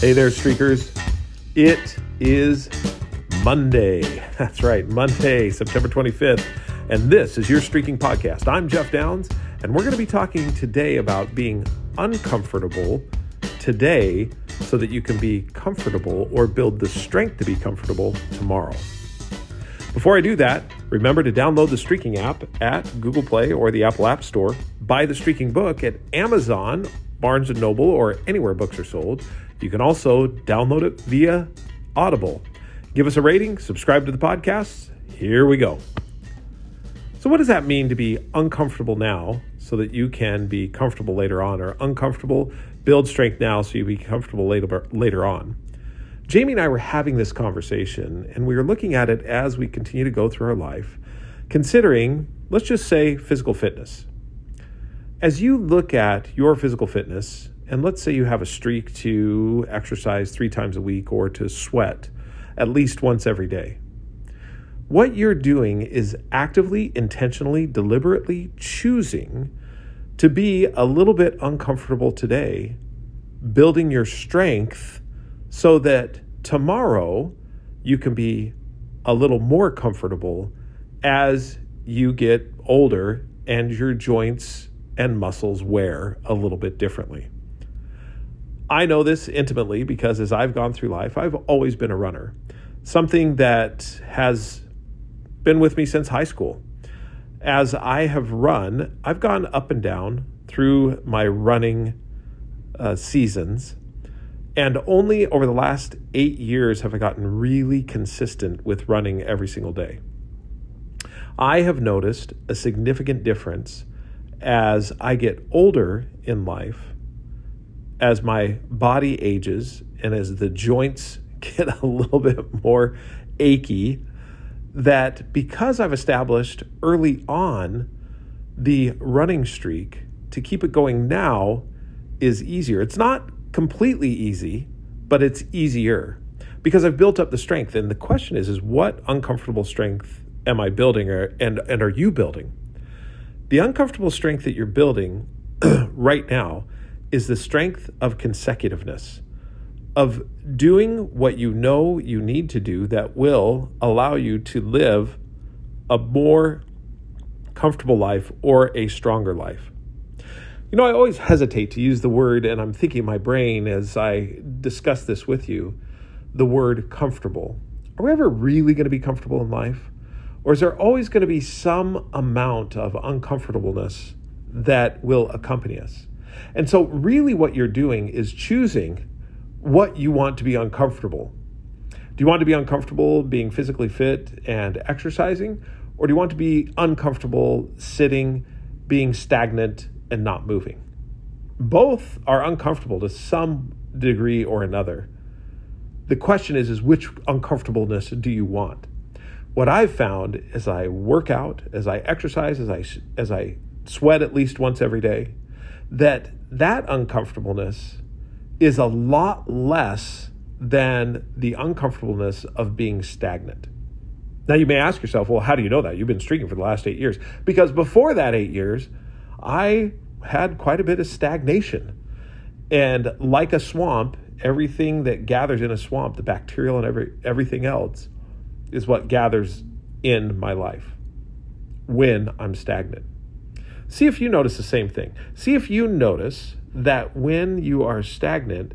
Hey there, streakers. It is Monday. That's right, Monday, September 25th. And this is your Streaking Podcast. I'm Jeff Downs, and we're going to be talking today about being uncomfortable today so that you can be comfortable or build the strength to be comfortable tomorrow. Before I do that, remember to download the Streaking app at Google Play or the Apple App Store. Buy the Streaking book at Amazon, Barnes & Noble, or anywhere books are sold. You can also download it via Audible. Give us a rating, subscribe to the podcast. Here we go. So, what does that mean to be uncomfortable now so that you can be comfortable later on, or uncomfortable, build strength now so you be comfortable later, later on? Jami and I were having this conversation, and we were looking at it as we continue to go through our life, considering, let's just say, physical fitness. As you look at your physical fitness, and let's say you have a streak to exercise three times a week or to sweat at least once every day. What you're doing is actively, intentionally, deliberately choosing to be a little bit uncomfortable today, building your strength so that tomorrow you can be a little more comfortable as you get older and your joints and muscles wear a little bit differently. I know this intimately because as I've gone through life, I've always been a runner, something that has been with me since high school. As I have run, I've gone up and down through my running uh, seasons. And only over the last eight years have I gotten really consistent with running every single day. I have noticed a significant difference as I get older in life as my body ages and as the joints get a little bit more achy, that because I've established early on the running streak, to keep it going now is easier. It's not completely easy, but it's easier because I've built up the strength. And the question is, is what uncomfortable strength am I building or, and, and are you building? The uncomfortable strength that you're building right now is the strength of consecutiveness, of doing what you know you need to do that will allow you to live a more comfortable life or a stronger life. You know, I always hesitate to use the word, and I'm thinking my brain as I discuss this with you, the word comfortable. Are we ever really going to be comfortable in life? Or is there always going to be some amount of uncomfortableness that will accompany us? And so, really, what you're doing is choosing what you want to be uncomfortable. Do you want to be uncomfortable being physically fit and exercising? Or do you want to be uncomfortable sitting, being stagnant, and not moving? Both are uncomfortable to some degree or another. The question is, is which uncomfortableness do you want? What I've found as I work out, as I exercise, as I, as I sweat at least once every day, that that uncomfortableness is a lot less than the uncomfortableness of being stagnant. Now, you may ask yourself, well, how do you know that? You've been streaking for the last eight years. Because before that eight years, I had quite a bit of stagnation. And like a swamp, everything that gathers in a swamp, the bacterial and every, everything else, is what gathers in my life when I'm stagnant. See if you notice the same thing. See if you notice that when you are stagnant,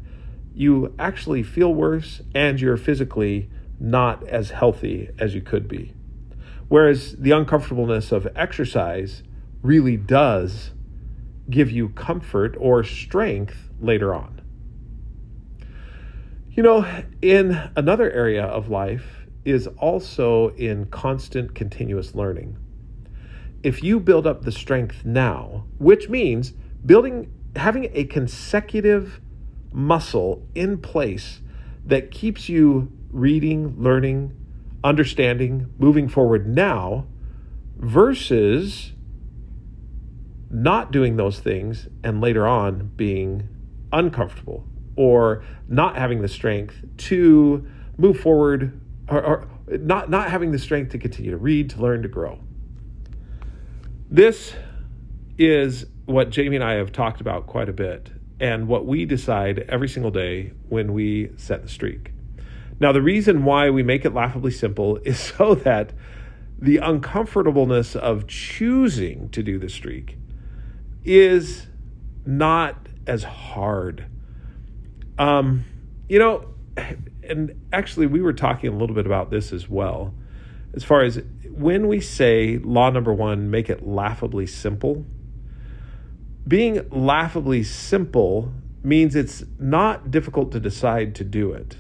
you actually feel worse and you're physically not as healthy as you could be. Whereas the uncomfortableness of exercise really does give you comfort or strength later on. You know, in another area of life is also in constant continuous learning. If you build up the strength now, which means building having a consecutive muscle in place that keeps you reading, learning, understanding, moving forward now versus not doing those things and later on being uncomfortable or not having the strength to move forward or, or, not not having the strength to continue to read, to learn, to grow. This is what Jami and I have talked about quite a bit and what we decide every single day when we set the streak. Now, the reason why we make it laughably simple is so that the uncomfortableness of choosing to do the streak is not as hard. Um, you know, and actually, we were talking a little bit about this as well. As far as when we say law number one, make it laughably simple, being laughably simple means it's not difficult to decide to do it.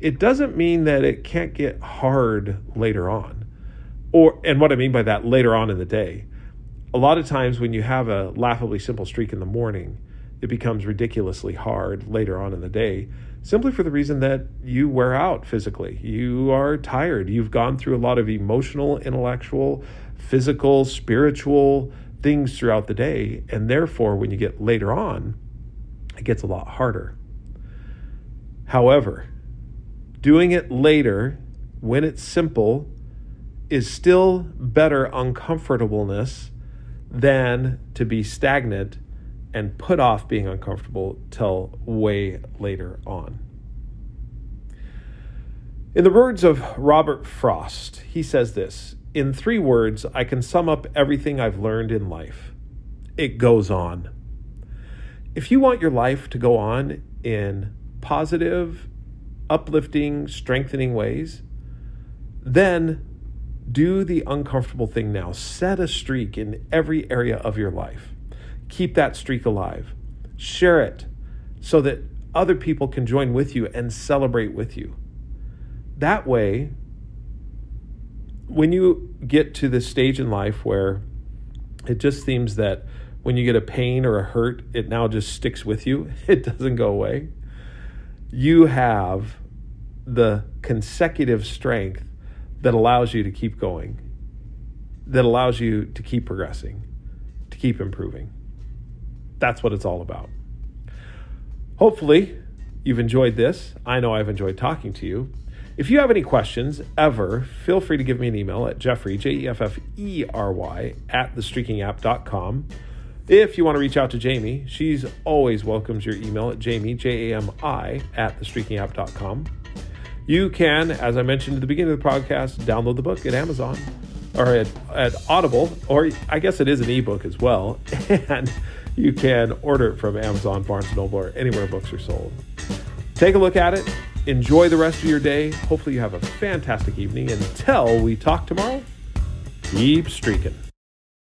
It doesn't mean that it can't get hard later on. Or and what I mean by that later on in the day. A lot of times when you have a laughably simple streak in the morning, it becomes ridiculously hard later on in the day simply for the reason that you wear out physically. You are tired. You've gone through a lot of emotional, intellectual, physical, spiritual things throughout the day. And therefore, when you get later on, it gets a lot harder. However, doing it later when it's simple is still better uncomfortableness than to be stagnant and put off being uncomfortable till way later on. In the words of Robert Frost, he says this in three words, I can sum up everything I've learned in life it goes on. If you want your life to go on in positive, uplifting, strengthening ways, then do the uncomfortable thing now. Set a streak in every area of your life. Keep that streak alive. Share it so that other people can join with you and celebrate with you. That way, when you get to this stage in life where it just seems that when you get a pain or a hurt, it now just sticks with you, it doesn't go away. You have the consecutive strength that allows you to keep going, that allows you to keep progressing, to keep improving. That's what it's all about. Hopefully, you've enjoyed this. I know I've enjoyed talking to you. If you have any questions ever, feel free to give me an email at Jeffrey, J E F F E R Y, at thestreakingapp.com. If you want to reach out to Jami, she's always welcomes your email at Jami, J A M I, at thestreakingapp.com. You can, as I mentioned at the beginning of the podcast, download the book at Amazon or at, at Audible, or I guess it is an ebook as well. And you can order it from Amazon, Barnes & Noble, or anywhere books are sold. Take a look at it Enjoy the rest of your day. Hopefully, you have a fantastic evening. Until we talk tomorrow, keep streaking.